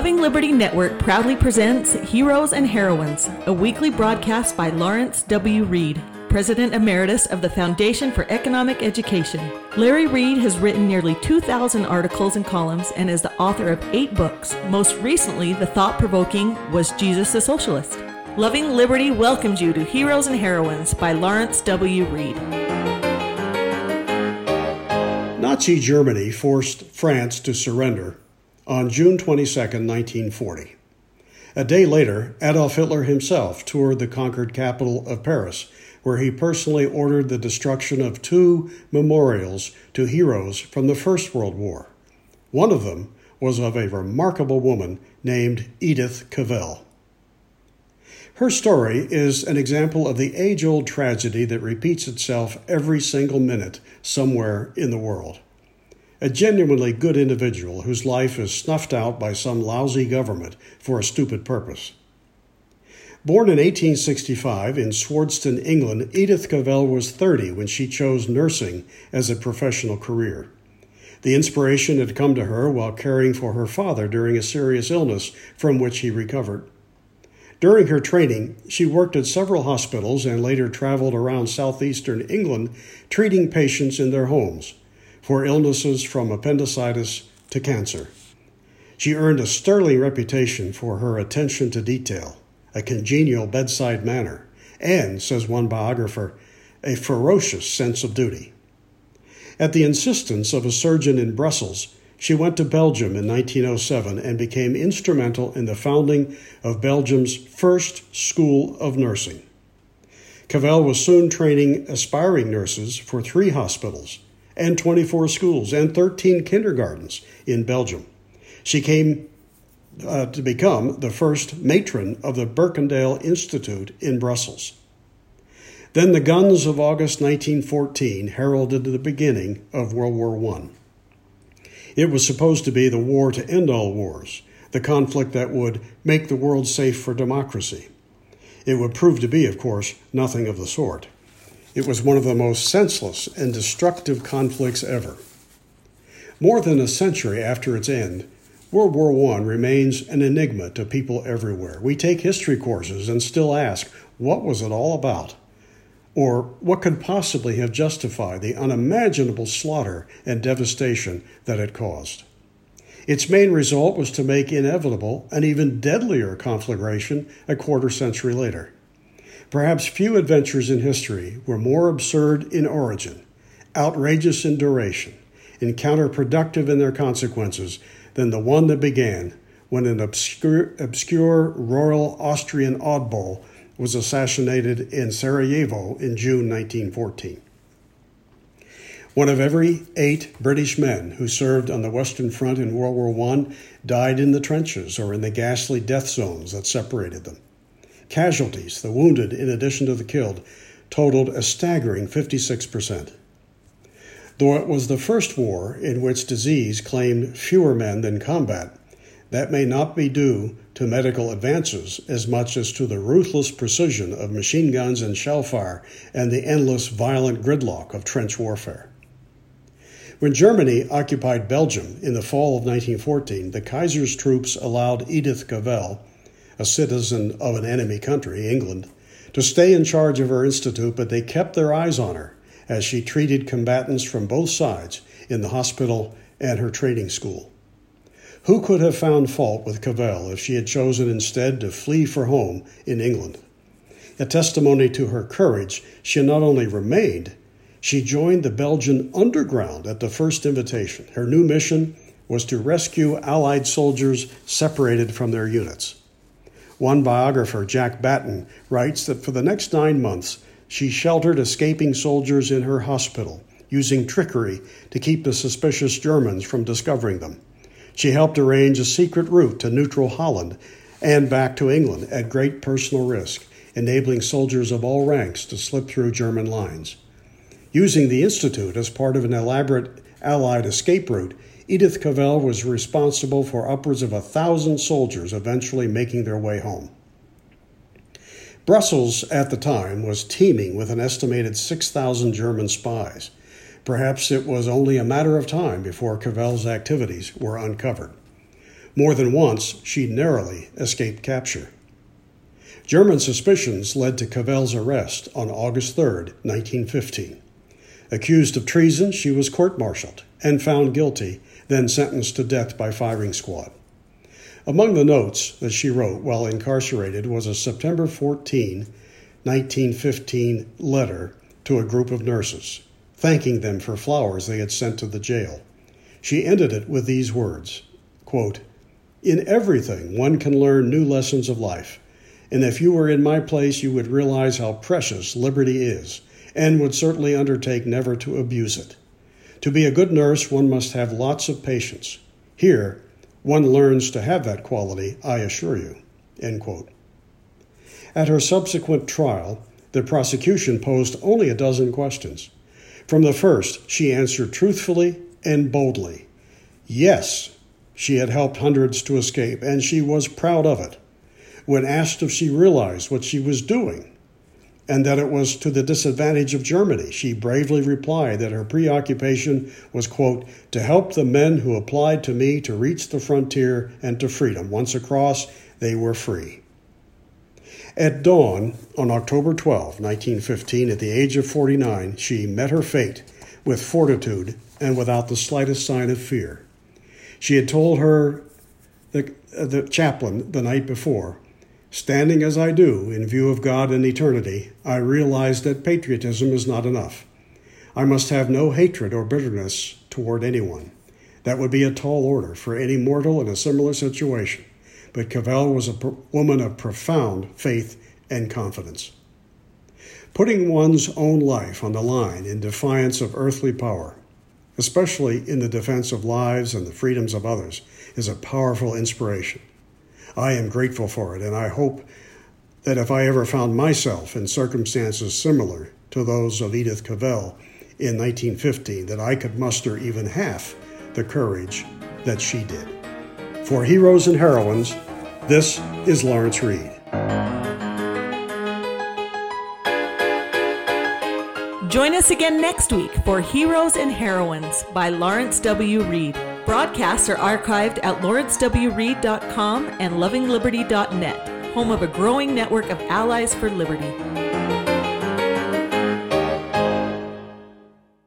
Loving Liberty Network proudly presents Heroes and Heroines, a weekly broadcast by Lawrence W. Reed, President Emeritus of the Foundation for Economic Education. Larry Reed has written nearly 2,000 articles and columns and is the author of eight books. Most recently, the thought provoking Was Jesus a Socialist? Loving Liberty welcomes you to Heroes and Heroines by Lawrence W. Reed. Nazi Germany forced France to surrender on June 22, 1940. A day later, Adolf Hitler himself toured the conquered capital of Paris, where he personally ordered the destruction of two memorials to heroes from the First World War. One of them was of a remarkable woman named Edith Cavell. Her story is an example of the age old tragedy that repeats itself every single minute somewhere in the world a genuinely good individual whose life is snuffed out by some lousy government for a stupid purpose. Born in 1865 in Swardeston, England, Edith Cavell was 30 when she chose nursing as a professional career. The inspiration had come to her while caring for her father during a serious illness from which he recovered. During her training, she worked at several hospitals and later traveled around southeastern England treating patients in their homes for illnesses from appendicitis to cancer. She earned a sterling reputation for her attention to detail, a congenial bedside manner, and, says one biographer, a ferocious sense of duty. At the insistence of a surgeon in Brussels, she went to Belgium in 1907 and became instrumental in the founding of Belgium's first school of nursing. Cavell was soon training aspiring nurses for three hospitals and 24 schools and 13 kindergartens in Belgium. She came uh, to become the first matron of the Berkendael Institute in Brussels. Then the guns of August 1914 heralded the beginning of World War I. It was supposed to be the war to end all wars, the conflict that would make the world safe for democracy. It would prove to be, of course, nothing of the sort. It was one of the most senseless and destructive conflicts ever. More than a century after its end, World War I remains an enigma to people everywhere. We take history courses and still ask, what was it all about? Or what could possibly have justified the unimaginable slaughter and devastation that it caused? Its main result was to make inevitable an even deadlier conflagration a quarter century later. Perhaps few adventures in history were more absurd in origin, outrageous in duration, and counterproductive in their consequences than the one that began when an obscure, obscure royal Austrian oddball was assassinated in Sarajevo in June 1914. One of every eight British men who served on the Western Front in World War I died in the trenches or in the ghastly death zones that separated them. Casualties, the wounded in addition to the killed, totaled a staggering 56%. Though it was the first war in which disease claimed fewer men than combat, that may not be due to medical advances as much as to the ruthless precision of machine guns and shell fire and the endless violent gridlock of trench warfare. When Germany occupied Belgium in the fall of 1914, the Kaiser's troops allowed Edith Cavell a citizen of an enemy country, England, to stay in charge of her institute, but they kept their eyes on her as she treated combatants from both sides in the hospital and her training school. Who could have found fault with Cavell if she had chosen instead to flee for home in England? A testimony to her courage, she not only remained, she joined the Belgian underground at the first invitation. Her new mission was to rescue Allied soldiers separated from their units. One biographer, Jack Batten, writes that for the next nine months, she sheltered escaping soldiers in her hospital, using trickery to keep the suspicious Germans from discovering them. She helped arrange a secret route to neutral Holland and back to England at great personal risk, enabling soldiers of all ranks to slip through German lines. Using the Institute as part of an elaborate Allied escape route, Edith Cavell was responsible for upwards of a thousand soldiers eventually making their way home. Brussels at the time was teeming with an estimated 6,000 German spies. Perhaps it was only a matter of time before Cavell's activities were uncovered. More than once, she narrowly escaped capture. German suspicions led to Cavell's arrest on August 3, 1915. Accused of treason, she was court martialed and found guilty, then sentenced to death by firing squad. Among the notes that she wrote while incarcerated was a September 14, 1915 letter to a group of nurses, thanking them for flowers they had sent to the jail. She ended it with these words quote, In everything, one can learn new lessons of life. And if you were in my place, you would realize how precious liberty is, and would certainly undertake never to abuse it. To be a good nurse, one must have lots of patience. Here, one learns to have that quality, I assure you. At her subsequent trial, the prosecution posed only a dozen questions. From the first, she answered truthfully and boldly. Yes, she had helped hundreds to escape, and she was proud of it. When asked if she realized what she was doing and that it was to the disadvantage of Germany, she bravely replied that her preoccupation was, quote, to help the men who applied to me to reach the frontier and to freedom. Once across, they were free. At dawn on October 12, 1915, at the age of 49, she met her fate with fortitude and without the slightest sign of fear. She had told her, the, uh, the chaplain, the night before, Standing as I do in view of God and eternity, I realize that patriotism is not enough. I must have no hatred or bitterness toward anyone. That would be a tall order for any mortal in a similar situation. But Cavell was a woman of profound faith and confidence. Putting one's own life on the line in defiance of earthly power, especially in the defense of lives and the freedoms of others, is a powerful inspiration. I am grateful for it, and I hope that if I ever found myself in circumstances similar to those of Edith Cavell in 1915, that I could muster even half the courage that she did. For Heroes and Heroines, this is Lawrence Reed. Join us again next week for Heroes and Heroines by Lawrence W. Reed. Broadcasts are archived at lawrencewreed.com and lovingliberty.net, home of a growing network of allies for liberty.